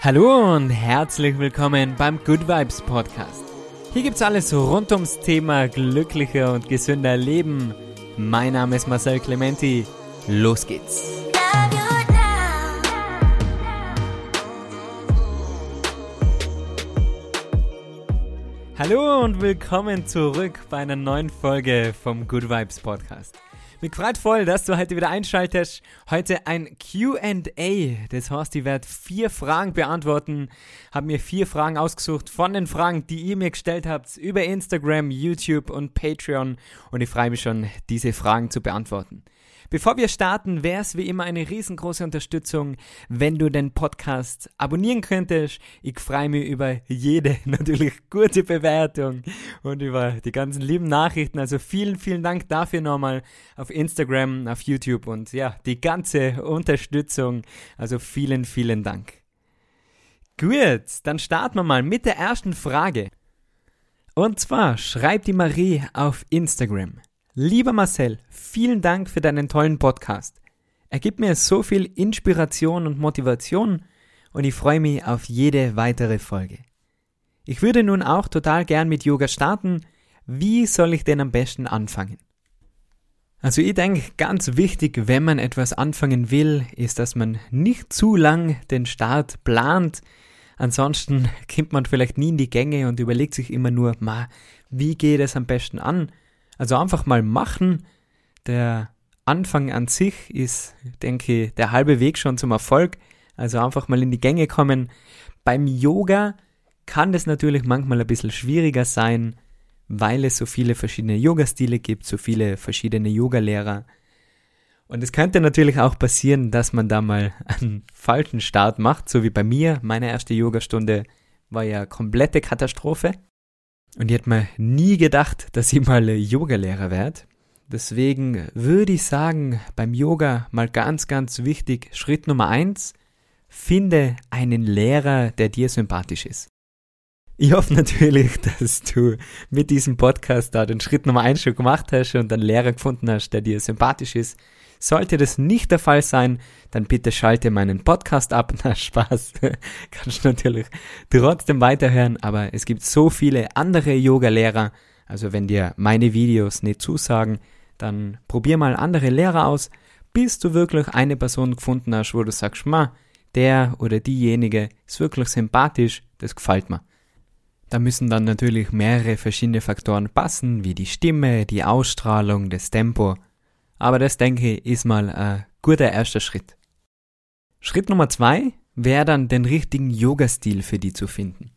Hallo und herzlich willkommen beim Good Vibes Podcast. Hier gibt's alles rund ums Thema glücklicher und gesünder Leben. Mein Name ist Marcel Clementi. Los geht's. Hallo und willkommen zurück bei einer neuen Folge vom Good Vibes Podcast. Mich freut voll, dass du heute wieder einschaltest. Heute ein Q&A. Das heißt, ich werde vier Fragen beantworten. Habe mir vier Fragen ausgesucht von den Fragen, die ihr mir gestellt habt über Instagram, YouTube und Patreon. Und ich freue mich schon, diese Fragen zu beantworten. Bevor wir starten, wäre es wie immer eine riesengroße Unterstützung, wenn du den Podcast abonnieren könntest. Ich freue mich über jede natürlich gute Bewertung und über die ganzen lieben Nachrichten. Also vielen, vielen Dank dafür nochmal auf Instagram, auf YouTube und ja, die ganze Unterstützung. Also vielen, vielen Dank. Gut, dann starten wir mal mit der ersten Frage. Und zwar schreibt die Marie auf Instagram. Lieber Marcel, vielen Dank für deinen tollen Podcast. Er gibt mir so viel Inspiration und Motivation und ich freue mich auf jede weitere Folge. Ich würde nun auch total gern mit Yoga starten. Wie soll ich denn am besten anfangen? Also ich denke, ganz wichtig, wenn man etwas anfangen will, ist, dass man nicht zu lang den Start plant. Ansonsten kommt man vielleicht nie in die Gänge und überlegt sich immer nur, ma, wie geht es am besten an? Also einfach mal machen. Der Anfang an sich ist, denke ich, der halbe Weg schon zum Erfolg. Also einfach mal in die Gänge kommen. Beim Yoga kann das natürlich manchmal ein bisschen schwieriger sein, weil es so viele verschiedene Yoga-Stile gibt, so viele verschiedene Yogalehrer. Und es könnte natürlich auch passieren, dass man da mal einen falschen Start macht, so wie bei mir. Meine erste Yogastunde war ja komplette Katastrophe. Und ich hätte mir nie gedacht, dass ich mal Yogalehrer werde. Deswegen würde ich sagen, beim Yoga mal ganz, ganz wichtig, Schritt Nummer eins, finde einen Lehrer, der dir sympathisch ist. Ich hoffe natürlich, dass du mit diesem Podcast da den Schritt Nummer eins schon gemacht hast und einen Lehrer gefunden hast, der dir sympathisch ist. Sollte das nicht der Fall sein, dann bitte schalte meinen Podcast ab. Na, Spaß. Kannst natürlich trotzdem weiterhören, aber es gibt so viele andere Yoga-Lehrer. Also wenn dir meine Videos nicht zusagen, dann probier mal andere Lehrer aus, bis du wirklich eine Person gefunden hast, wo du sagst, ma, der oder diejenige ist wirklich sympathisch, das gefällt mir. Da müssen dann natürlich mehrere verschiedene Faktoren passen, wie die Stimme, die Ausstrahlung, das Tempo aber das denke ich ist mal ein guter erster Schritt. Schritt Nummer zwei wäre dann den richtigen Yoga-Stil für die zu finden.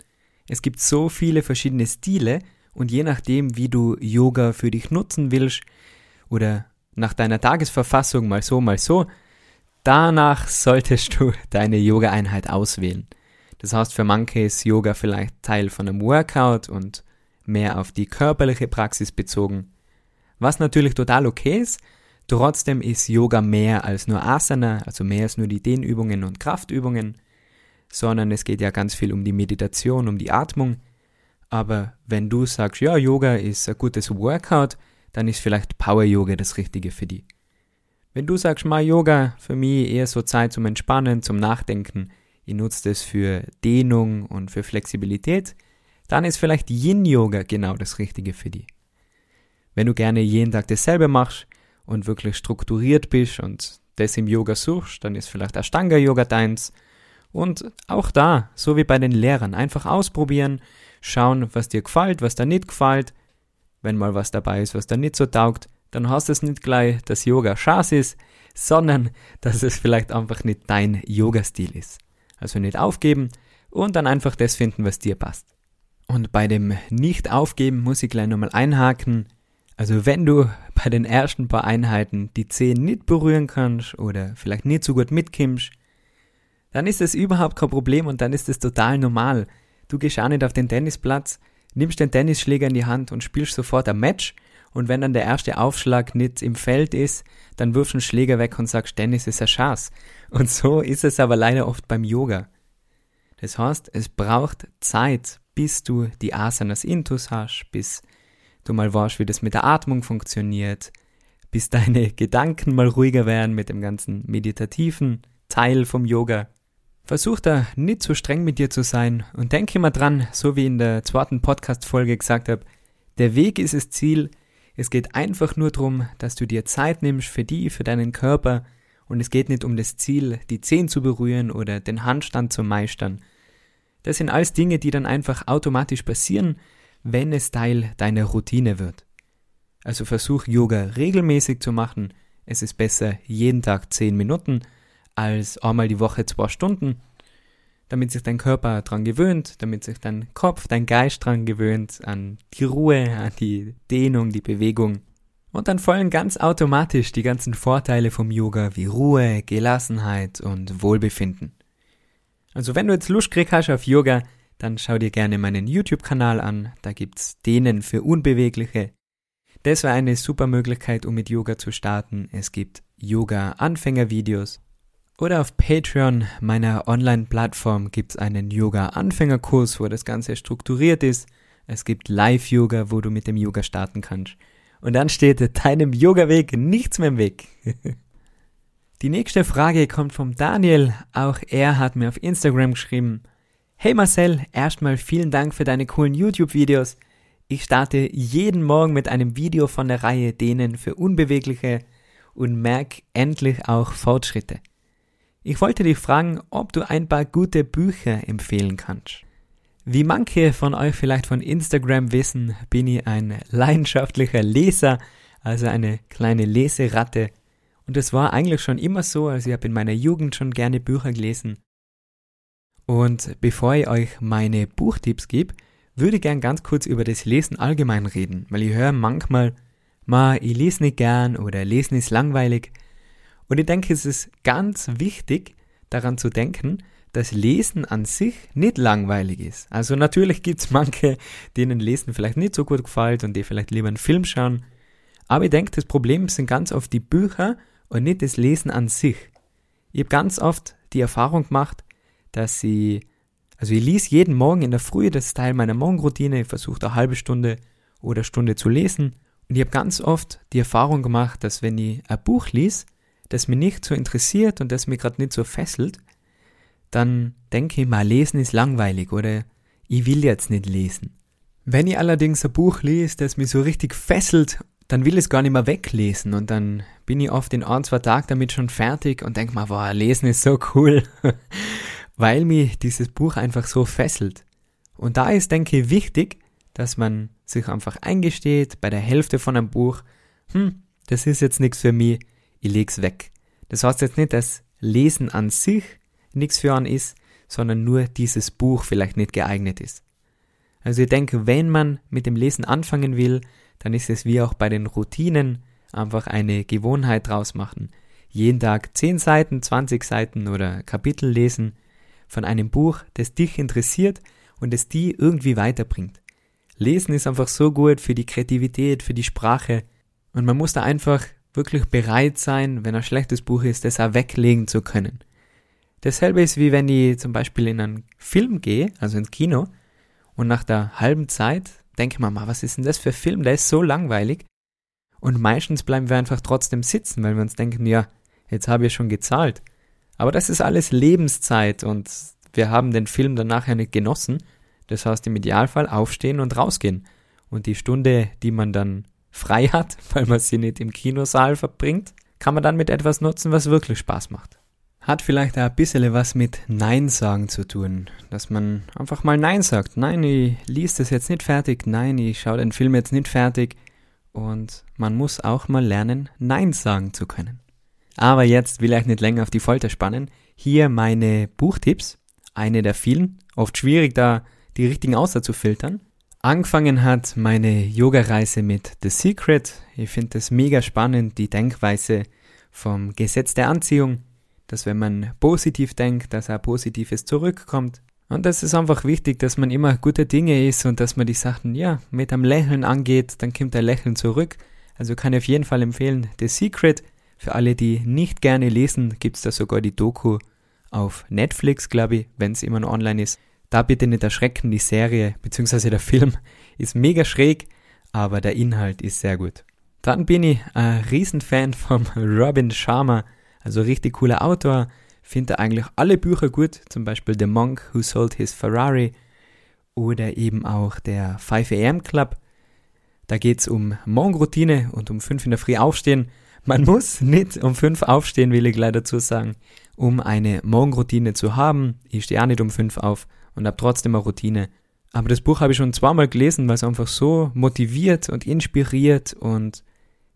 Es gibt so viele verschiedene Stile und je nachdem, wie du Yoga für dich nutzen willst oder nach deiner Tagesverfassung mal so, mal so, danach solltest du deine Yoga-Einheit auswählen. Das heißt, für manche ist Yoga vielleicht Teil von einem Workout und mehr auf die körperliche Praxis bezogen. Was natürlich total okay ist, Trotzdem ist Yoga mehr als nur Asana, also mehr als nur die Dehnübungen und Kraftübungen, sondern es geht ja ganz viel um die Meditation, um die Atmung. Aber wenn du sagst, ja, Yoga ist ein gutes Workout, dann ist vielleicht Power Yoga das Richtige für dich. Wenn du sagst, mal Yoga für mich eher so Zeit zum Entspannen, zum Nachdenken, ich nutze das für Dehnung und für Flexibilität, dann ist vielleicht Yin Yoga genau das Richtige für dich. Wenn du gerne jeden Tag dasselbe machst, und wirklich strukturiert bist und das im Yoga suchst, dann ist vielleicht Ashtanga Yoga deins. Und auch da, so wie bei den Lehrern, einfach ausprobieren, schauen, was dir gefällt, was dir nicht gefällt. Wenn mal was dabei ist, was dir nicht so taugt, dann hast du es nicht gleich, dass Yoga Schaß ist, sondern dass es vielleicht einfach nicht dein Yoga-Stil ist. Also nicht aufgeben und dann einfach das finden, was dir passt. Und bei dem Nicht-Aufgeben muss ich gleich nochmal einhaken. Also wenn du bei den ersten paar Einheiten die Zehen nicht berühren kannst oder vielleicht nicht so gut mitkimmst, dann ist das überhaupt kein Problem und dann ist das total normal. Du gehst auch nicht auf den Tennisplatz, nimmst den Tennisschläger in die Hand und spielst sofort ein Match und wenn dann der erste Aufschlag nicht im Feld ist, dann wirfst du den Schläger weg und sagst, Tennis ist ein Schatz. Und so ist es aber leider oft beim Yoga. Das heißt, es braucht Zeit, bis du die Asanas Intus hast, bis du mal weißt, wie das mit der Atmung funktioniert, bis deine Gedanken mal ruhiger werden mit dem ganzen meditativen Teil vom Yoga. Versuch da nicht zu streng mit dir zu sein und denke immer dran, so wie in der zweiten Podcast-Folge gesagt habe, der Weg ist das Ziel. Es geht einfach nur darum, dass du dir Zeit nimmst für die, für deinen Körper und es geht nicht um das Ziel, die Zehen zu berühren oder den Handstand zu meistern. Das sind alles Dinge, die dann einfach automatisch passieren, wenn es Teil deiner Routine wird. Also versuch Yoga regelmäßig zu machen. Es ist besser jeden Tag 10 Minuten als einmal die Woche zwei Stunden, damit sich dein Körper dran gewöhnt, damit sich dein Kopf, dein Geist dran gewöhnt, an die Ruhe, an die Dehnung, die Bewegung. Und dann folgen ganz automatisch die ganzen Vorteile vom Yoga wie Ruhe, Gelassenheit und Wohlbefinden. Also wenn du jetzt Lust kriegst hast auf Yoga, dann schau dir gerne meinen YouTube-Kanal an, da gibt's Dehnen für Unbewegliche. Das wäre eine super Möglichkeit, um mit Yoga zu starten. Es gibt Yoga-Anfängervideos oder auf Patreon, meiner Online-Plattform, gibt es einen Yoga-Anfängerkurs, wo das Ganze strukturiert ist. Es gibt Live-Yoga, wo du mit dem Yoga starten kannst. Und dann steht deinem Yoga-Weg nichts mehr im Weg. Die nächste Frage kommt vom Daniel. Auch er hat mir auf Instagram geschrieben. Hey Marcel, erstmal vielen Dank für deine coolen YouTube-Videos. Ich starte jeden Morgen mit einem Video von der Reihe Dehnen für Unbewegliche und merke endlich auch Fortschritte. Ich wollte dich fragen, ob du ein paar gute Bücher empfehlen kannst. Wie manche von euch vielleicht von Instagram wissen, bin ich ein leidenschaftlicher Leser, also eine kleine Leseratte. Und es war eigentlich schon immer so, also ich habe in meiner Jugend schon gerne Bücher gelesen. Und bevor ich euch meine Buchtipps gebe, würde ich gern ganz kurz über das Lesen allgemein reden, weil ich höre manchmal, ma, ich lese nicht gern oder Lesen ist langweilig. Und ich denke, es ist ganz wichtig, daran zu denken, dass Lesen an sich nicht langweilig ist. Also natürlich gibt es manche, denen Lesen vielleicht nicht so gut gefällt und die vielleicht lieber einen Film schauen. Aber ich denke, das Problem sind ganz oft die Bücher und nicht das Lesen an sich. Ich habe ganz oft die Erfahrung gemacht, dass sie, also ich lese jeden Morgen in der Früh, das ist Teil meiner Morgenroutine, ich versuche eine halbe Stunde oder Stunde zu lesen. Und ich habe ganz oft die Erfahrung gemacht, dass wenn ich ein Buch lese, das mich nicht so interessiert und das mich gerade nicht so fesselt, dann denke ich mal, lesen ist langweilig oder ich will jetzt nicht lesen. Wenn ich allerdings ein Buch lese, das mich so richtig fesselt, dann will ich es gar nicht mehr weglesen und dann bin ich oft in ein, zwei Tagen damit schon fertig und denke mal, boah, lesen ist so cool, weil mich dieses Buch einfach so fesselt. Und da ist, denke ich, wichtig, dass man sich einfach eingesteht bei der Hälfte von einem Buch, hm, das ist jetzt nichts für mich, ich leg's weg. Das heißt jetzt nicht, dass Lesen an sich nichts für einen ist, sondern nur dieses Buch vielleicht nicht geeignet ist. Also ich denke, wenn man mit dem Lesen anfangen will, dann ist es wie auch bei den Routinen einfach eine Gewohnheit draus machen. Jeden Tag 10 Seiten, 20 Seiten oder Kapitel lesen von einem Buch, das dich interessiert und das die irgendwie weiterbringt. Lesen ist einfach so gut für die Kreativität, für die Sprache und man muss da einfach wirklich bereit sein, wenn ein schlechtes Buch ist, das auch weglegen zu können. Dasselbe ist wie wenn ich zum Beispiel in einen Film gehe, also ins Kino, und nach der halben Zeit denke mir mal, was ist denn das für ein Film, der ist so langweilig. Und meistens bleiben wir einfach trotzdem sitzen, weil wir uns denken, ja, jetzt habe ich schon gezahlt. Aber das ist alles Lebenszeit und wir haben den Film danach ja nicht genossen. Das heißt im Idealfall aufstehen und rausgehen. Und die Stunde, die man dann frei hat, weil man sie nicht im Kinosaal verbringt, kann man dann mit etwas nutzen, was wirklich Spaß macht. Hat vielleicht auch ein bisschen was mit Nein sagen zu tun, dass man einfach mal Nein sagt. Nein, ich liest das jetzt nicht fertig, nein, ich schaue den Film jetzt nicht fertig und man muss auch mal lernen, Nein sagen zu können. Aber jetzt will ich nicht länger auf die Folter spannen. Hier meine Buchtipps, eine der vielen, oft schwierig da die richtigen Auswahl zu filtern. Angefangen hat meine Yoga-Reise mit The Secret. Ich finde es mega spannend, die Denkweise vom Gesetz der Anziehung, dass wenn man positiv denkt, dass auch Positives zurückkommt. Und das ist einfach wichtig, dass man immer gute Dinge ist und dass man die Sachen, ja, mit einem Lächeln angeht, dann kommt der Lächeln zurück. Also kann ich auf jeden Fall empfehlen, The Secret. Für alle, die nicht gerne lesen, gibt es da sogar die Doku auf Netflix, glaube ich, wenn es immer noch online ist. Da bitte nicht erschrecken, die Serie bzw. der Film ist mega schräg, aber der Inhalt ist sehr gut. Dann bin ich ein Riesenfan von Robin Sharma, also richtig cooler Autor, finde eigentlich alle Bücher gut, zum Beispiel The Monk Who Sold His Ferrari oder eben auch der 5 AM Club. Da geht es um Morgenroutine und um 5 in der Früh aufstehen. Man muss nicht um 5 aufstehen, will ich gleich dazu sagen, um eine Morgenroutine zu haben. Ich stehe auch nicht um 5 auf und habe trotzdem eine Routine. Aber das Buch habe ich schon zweimal gelesen, weil es einfach so motiviert und inspiriert und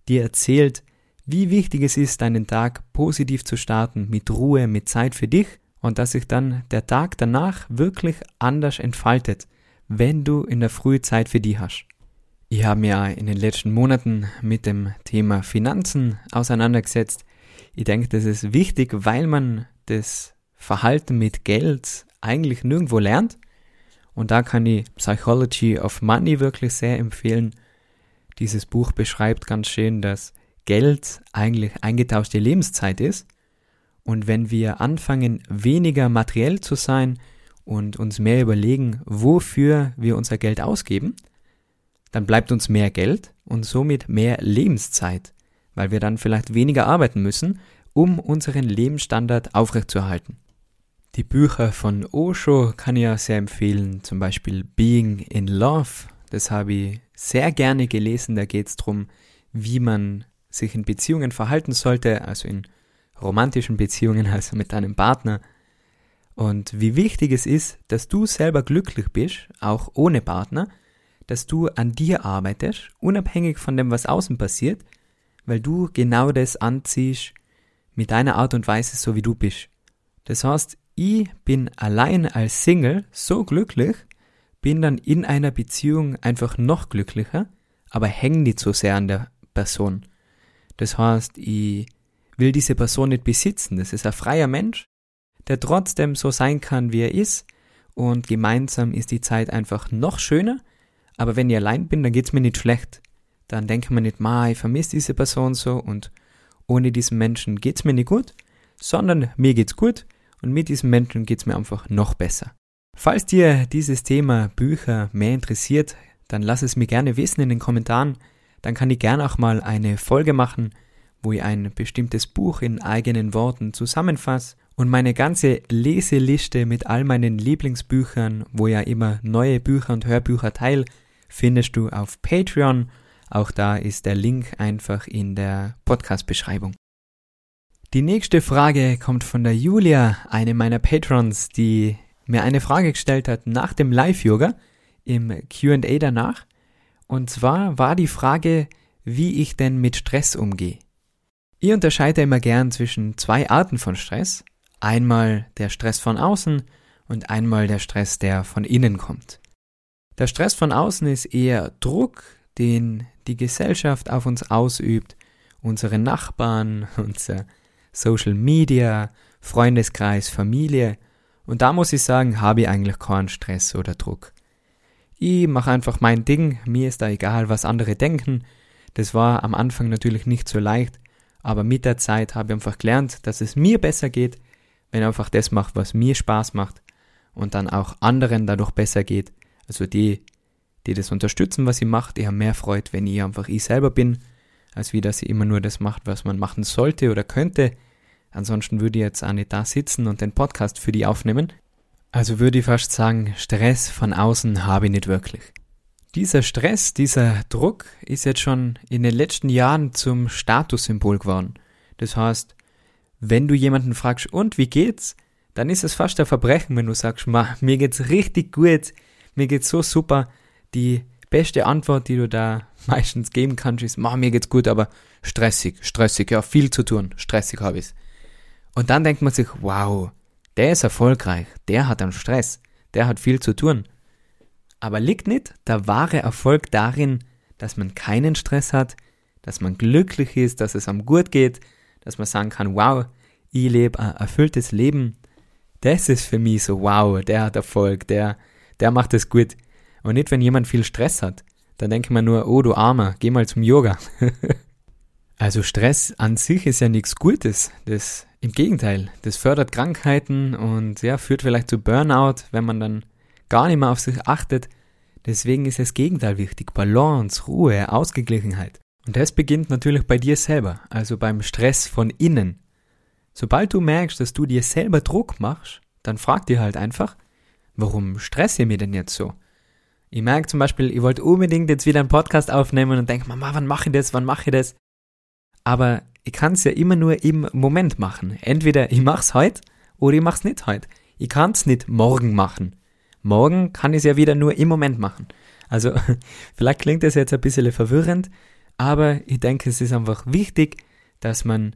dir erzählt, wie wichtig es ist, deinen Tag positiv zu starten, mit Ruhe, mit Zeit für dich und dass sich dann der Tag danach wirklich anders entfaltet, wenn du in der Früh Zeit für dich hast. Ich habe mich ja in den letzten Monaten mit dem Thema Finanzen auseinandergesetzt. Ich denke, das ist wichtig, weil man das Verhalten mit Geld eigentlich nirgendwo lernt. Und da kann ich Psychology of Money wirklich sehr empfehlen. Dieses Buch beschreibt ganz schön, dass Geld eigentlich eingetauschte Lebenszeit ist. Und wenn wir anfangen, weniger materiell zu sein und uns mehr überlegen, wofür wir unser Geld ausgeben, dann bleibt uns mehr Geld und somit mehr Lebenszeit, weil wir dann vielleicht weniger arbeiten müssen, um unseren Lebensstandard aufrechtzuerhalten. Die Bücher von Osho kann ich ja sehr empfehlen, zum Beispiel Being in Love, das habe ich sehr gerne gelesen, da geht es darum, wie man sich in Beziehungen verhalten sollte, also in romantischen Beziehungen, also mit deinem Partner. Und wie wichtig es ist, dass du selber glücklich bist, auch ohne Partner, dass du an dir arbeitest, unabhängig von dem, was außen passiert, weil du genau das anziehst mit deiner Art und Weise, so wie du bist. Das heißt, ich bin allein als Single so glücklich, bin dann in einer Beziehung einfach noch glücklicher, aber hänge nicht so sehr an der Person. Das heißt, ich will diese Person nicht besitzen. Das ist ein freier Mensch, der trotzdem so sein kann, wie er ist. Und gemeinsam ist die Zeit einfach noch schöner. Aber wenn ich allein bin, dann geht's mir nicht schlecht. Dann denke man nicht, ma, ich vermisse diese Person so und ohne diesen Menschen geht's mir nicht gut, sondern mir geht's gut und mit diesem Menschen geht's mir einfach noch besser. Falls dir dieses Thema Bücher mehr interessiert, dann lass es mir gerne wissen in den Kommentaren dann kann ich gerne auch mal eine Folge machen, wo ich ein bestimmtes Buch in eigenen Worten zusammenfasse und meine ganze Leseliste mit all meinen Lieblingsbüchern, wo ja immer neue Bücher und Hörbücher teil, findest du auf Patreon. Auch da ist der Link einfach in der Podcast-Beschreibung. Die nächste Frage kommt von der Julia, eine meiner Patrons, die mir eine Frage gestellt hat nach dem Live-Yoga im QA danach. Und zwar war die Frage, wie ich denn mit Stress umgehe. Ich unterscheide immer gern zwischen zwei Arten von Stress. Einmal der Stress von außen und einmal der Stress, der von innen kommt. Der Stress von außen ist eher Druck, den die Gesellschaft auf uns ausübt, unsere Nachbarn, unser Social Media, Freundeskreis, Familie. Und da muss ich sagen, habe ich eigentlich keinen Stress oder Druck. Ich mache einfach mein Ding, mir ist da egal, was andere denken. Das war am Anfang natürlich nicht so leicht, aber mit der Zeit habe ich einfach gelernt, dass es mir besser geht, wenn ich einfach das mache, was mir Spaß macht und dann auch anderen dadurch besser geht. Also die, die das unterstützen, was ich mache, die haben mehr Freude, wenn ich einfach ich selber bin, als wie dass ich immer nur das macht, was man machen sollte oder könnte. Ansonsten würde ich jetzt auch nicht da sitzen und den Podcast für die aufnehmen. Also würde ich fast sagen, Stress von außen habe ich nicht wirklich. Dieser Stress, dieser Druck ist jetzt schon in den letzten Jahren zum Statussymbol geworden. Das heißt, wenn du jemanden fragst, und wie geht's? Dann ist es fast ein Verbrechen, wenn du sagst, ma, mir geht's richtig gut, mir geht's so super. Die beste Antwort, die du da meistens geben kannst, ist, ma, mir geht's gut, aber stressig, stressig, ja, viel zu tun, stressig habe ich's. Und dann denkt man sich, wow, der ist erfolgreich, der hat einen Stress, der hat viel zu tun. Aber liegt nicht der wahre Erfolg darin, dass man keinen Stress hat, dass man glücklich ist, dass es einem gut geht, dass man sagen kann, wow, ich lebe ein erfülltes Leben. Das ist für mich so, wow, der hat Erfolg, der, der macht es gut. Und nicht, wenn jemand viel Stress hat. Dann denkt man nur, oh du Armer, geh mal zum Yoga. also Stress an sich ist ja nichts Gutes. Das im Gegenteil, das fördert Krankheiten und ja, führt vielleicht zu Burnout, wenn man dann gar nicht mehr auf sich achtet. Deswegen ist das Gegenteil wichtig. Balance, Ruhe, Ausgeglichenheit. Und das beginnt natürlich bei dir selber, also beim Stress von innen. Sobald du merkst, dass du dir selber Druck machst, dann frag dir halt einfach, warum stresse ich mir denn jetzt so? Ich merke zum Beispiel, ich wollte unbedingt jetzt wieder einen Podcast aufnehmen und denke, Mama, wann mache ich das, wann mache ich das? Aber ich kann es ja immer nur im Moment machen. Entweder ich mache es heute oder ich mache es nicht heute. Ich kann es nicht morgen machen. Morgen kann ich es ja wieder nur im Moment machen. Also vielleicht klingt das jetzt ein bisschen verwirrend, aber ich denke, es ist einfach wichtig, dass man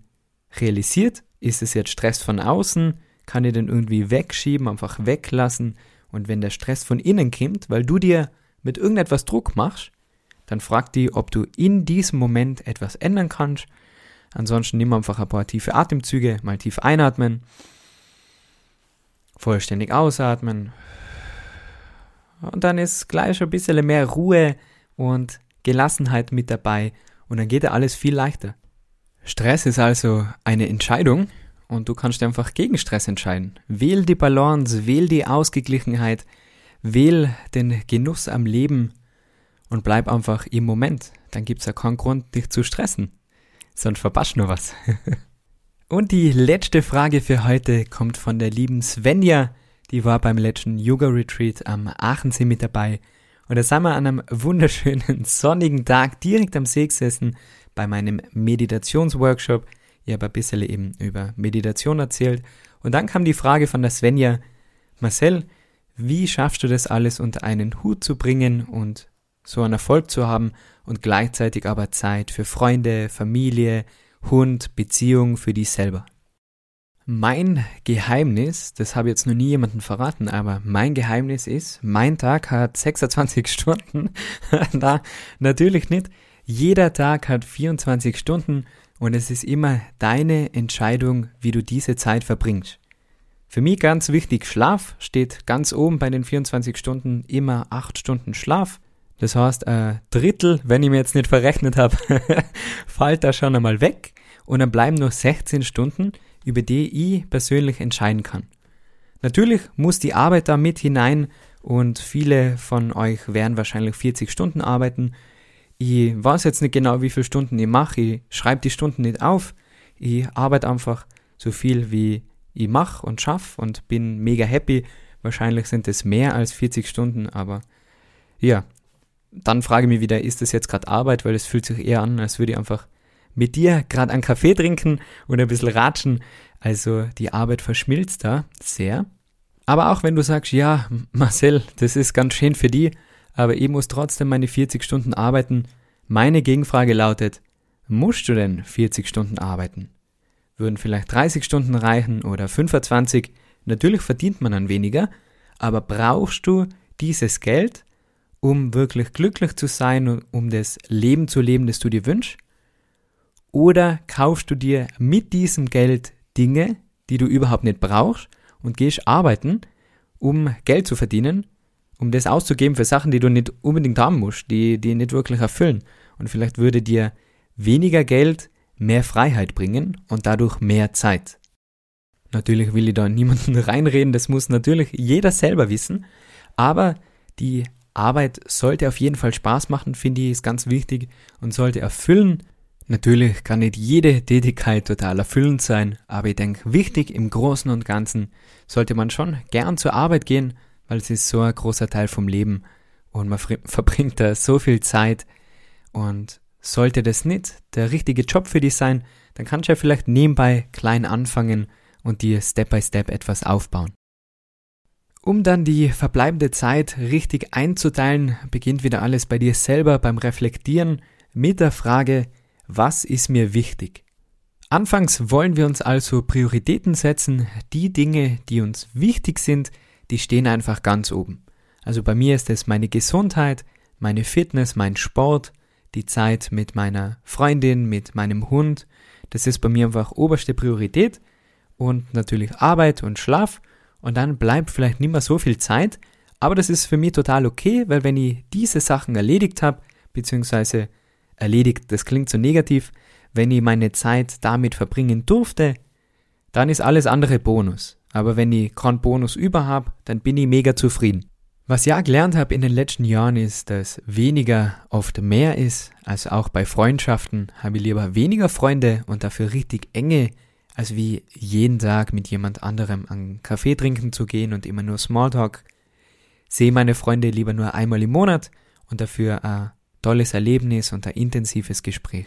realisiert, ist es jetzt Stress von außen, kann ich den irgendwie wegschieben, einfach weglassen und wenn der Stress von innen kommt, weil du dir mit irgendetwas Druck machst, dann frag die, ob du in diesem Moment etwas ändern kannst. Ansonsten nimm einfach ein paar tiefe Atemzüge, mal tief einatmen, vollständig ausatmen. Und dann ist gleich ein bisschen mehr Ruhe und Gelassenheit mit dabei und dann geht alles viel leichter. Stress ist also eine Entscheidung und du kannst einfach gegen Stress entscheiden. Wähl die Balance, wähl die Ausgeglichenheit, wähl den Genuss am Leben und bleib einfach im Moment. Dann gibt's ja keinen Grund, dich zu stressen. Sonst verpasst nur was. und die letzte Frage für heute kommt von der lieben Svenja. Die war beim letzten Yoga Retreat am Aachensee mit dabei. Und da sind wir an einem wunderschönen sonnigen Tag direkt am See gesessen bei meinem Meditationsworkshop ich habe ein bisschen eben über Meditation erzählt. Und dann kam die Frage von der Svenja, Marcel, wie schaffst du das alles unter einen Hut zu bringen und so einen Erfolg zu haben und gleichzeitig aber Zeit für Freunde, Familie, Hund, Beziehung, für dich selber? Mein Geheimnis, das habe ich jetzt noch nie jemandem verraten, aber mein Geheimnis ist, mein Tag hat 26 Stunden. Na, natürlich nicht. Jeder Tag hat 24 Stunden und es ist immer deine Entscheidung, wie du diese Zeit verbringst. Für mich ganz wichtig, Schlaf steht ganz oben bei den 24 Stunden immer 8 Stunden Schlaf. Das heißt, ein Drittel, wenn ich mir jetzt nicht verrechnet habe, fällt da schon einmal weg und dann bleiben nur 16 Stunden, über die ich persönlich entscheiden kann. Natürlich muss die Arbeit da mit hinein und viele von euch werden wahrscheinlich 40 Stunden arbeiten ich weiß jetzt nicht genau, wie viele Stunden ich mache. Ich schreibe die Stunden nicht auf. Ich arbeite einfach so viel, wie ich mache und schaffe und bin mega happy. Wahrscheinlich sind es mehr als 40 Stunden, aber ja, dann frage ich mich wieder, ist das jetzt gerade Arbeit, weil es fühlt sich eher an, als würde ich einfach mit dir gerade einen Kaffee trinken und ein bisschen ratschen. Also die Arbeit verschmilzt da sehr. Aber auch wenn du sagst, ja, Marcel, das ist ganz schön für die, aber ich muss trotzdem meine 40 Stunden arbeiten. Meine Gegenfrage lautet, musst du denn 40 Stunden arbeiten? Würden vielleicht 30 Stunden reichen oder 25? Natürlich verdient man dann weniger, aber brauchst du dieses Geld, um wirklich glücklich zu sein und um das Leben zu leben, das du dir wünschst? Oder kaufst du dir mit diesem Geld Dinge, die du überhaupt nicht brauchst und gehst arbeiten, um Geld zu verdienen um das auszugeben für Sachen, die du nicht unbedingt haben musst, die, die nicht wirklich erfüllen. Und vielleicht würde dir weniger Geld mehr Freiheit bringen und dadurch mehr Zeit. Natürlich will ich da niemanden reinreden, das muss natürlich jeder selber wissen, aber die Arbeit sollte auf jeden Fall Spaß machen, finde ich, ist ganz wichtig und sollte erfüllen. Natürlich kann nicht jede Tätigkeit total erfüllend sein, aber ich denke, wichtig im Großen und Ganzen sollte man schon gern zur Arbeit gehen weil es ist so ein großer Teil vom Leben und man verbringt da so viel Zeit und sollte das nicht der richtige Job für dich sein, dann kannst du ja vielleicht nebenbei klein anfangen und dir Step by Step etwas aufbauen. Um dann die verbleibende Zeit richtig einzuteilen, beginnt wieder alles bei dir selber beim Reflektieren mit der Frage, was ist mir wichtig? Anfangs wollen wir uns also Prioritäten setzen, die Dinge, die uns wichtig sind, die stehen einfach ganz oben. Also bei mir ist es meine Gesundheit, meine Fitness, mein Sport, die Zeit mit meiner Freundin, mit meinem Hund. Das ist bei mir einfach oberste Priorität und natürlich Arbeit und Schlaf und dann bleibt vielleicht nicht mehr so viel Zeit, aber das ist für mich total okay, weil wenn ich diese Sachen erledigt habe, beziehungsweise erledigt, das klingt so negativ, wenn ich meine Zeit damit verbringen durfte, dann ist alles andere Bonus. Aber wenn ich keinen Bonus über habe, dann bin ich mega zufrieden. Was ich auch gelernt habe in den letzten Jahren ist, dass weniger oft mehr ist. Also auch bei Freundschaften habe ich lieber weniger Freunde und dafür richtig enge, als wie jeden Tag mit jemand anderem einen Kaffee trinken zu gehen und immer nur Smalltalk. Sehe meine Freunde lieber nur einmal im Monat und dafür ein tolles Erlebnis und ein intensives Gespräch.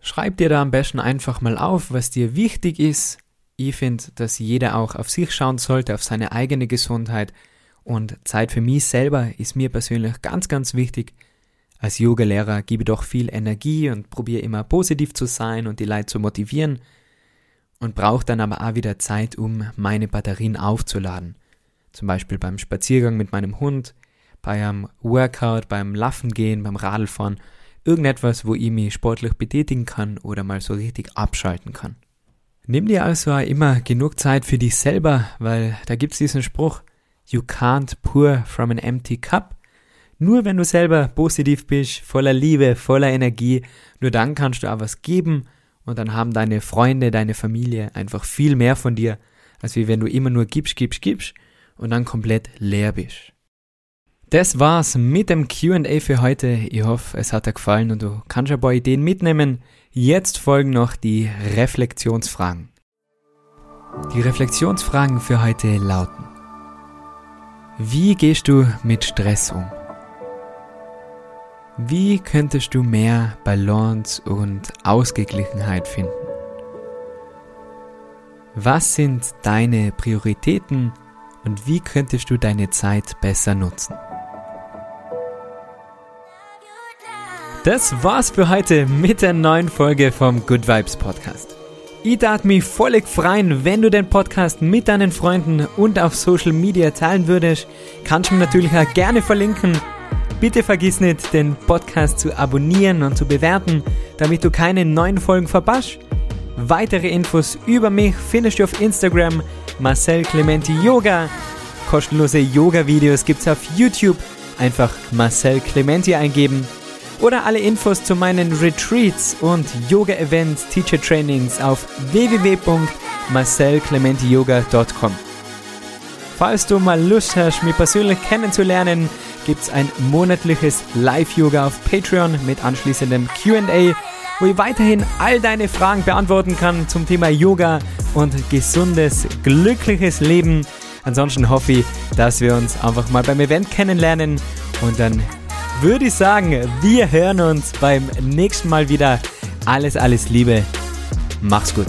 Schreib dir da am besten einfach mal auf, was dir wichtig ist. Ich finde, dass jeder auch auf sich schauen sollte, auf seine eigene Gesundheit. Und Zeit für mich selber ist mir persönlich ganz, ganz wichtig. Als Yogalehrer gebe ich doch viel Energie und probiere immer positiv zu sein und die Leute zu motivieren und brauche dann aber auch wieder Zeit, um meine Batterien aufzuladen. Zum Beispiel beim Spaziergang mit meinem Hund, bei einem Workout, beim Laffen gehen, beim Radlfahren Irgendetwas, wo ich mich sportlich betätigen kann oder mal so richtig abschalten kann. Nimm dir also auch immer genug Zeit für dich selber, weil da gibt's diesen Spruch, you can't pour from an empty cup. Nur wenn du selber positiv bist, voller Liebe, voller Energie, nur dann kannst du auch was geben und dann haben deine Freunde, deine Familie einfach viel mehr von dir, als wie wenn du immer nur gibst, gibst, gibst und dann komplett leer bist. Das war's mit dem QA für heute. Ich hoffe, es hat dir gefallen und du kannst ein paar Ideen mitnehmen. Jetzt folgen noch die Reflexionsfragen. Die Reflexionsfragen für heute lauten. Wie gehst du mit Stress um? Wie könntest du mehr Balance und Ausgeglichenheit finden? Was sind deine Prioritäten und wie könntest du deine Zeit besser nutzen? Das war's für heute mit der neuen Folge vom Good Vibes Podcast. Ich darf mich völlig freuen, wenn du den Podcast mit deinen Freunden und auf Social Media teilen würdest. Kannst du mir natürlich auch gerne verlinken. Bitte vergiss nicht, den Podcast zu abonnieren und zu bewerten, damit du keine neuen Folgen verpasst. Weitere Infos über mich findest du auf Instagram Marcel Clementi Yoga. Kostenlose Yoga-Videos gibt's auf YouTube. Einfach Marcel Clementi eingeben oder alle Infos zu meinen Retreats und Yoga-Events, Teacher-Trainings auf www.marcelclementiyoga.com. Falls du mal Lust hast, mich persönlich kennenzulernen, gibt es ein monatliches Live-Yoga auf Patreon mit anschließendem QA, wo ich weiterhin all deine Fragen beantworten kann zum Thema Yoga und gesundes, glückliches Leben. Ansonsten hoffe ich, dass wir uns einfach mal beim Event kennenlernen und dann würde ich sagen, wir hören uns beim nächsten Mal wieder. Alles, alles Liebe. Mach's gut.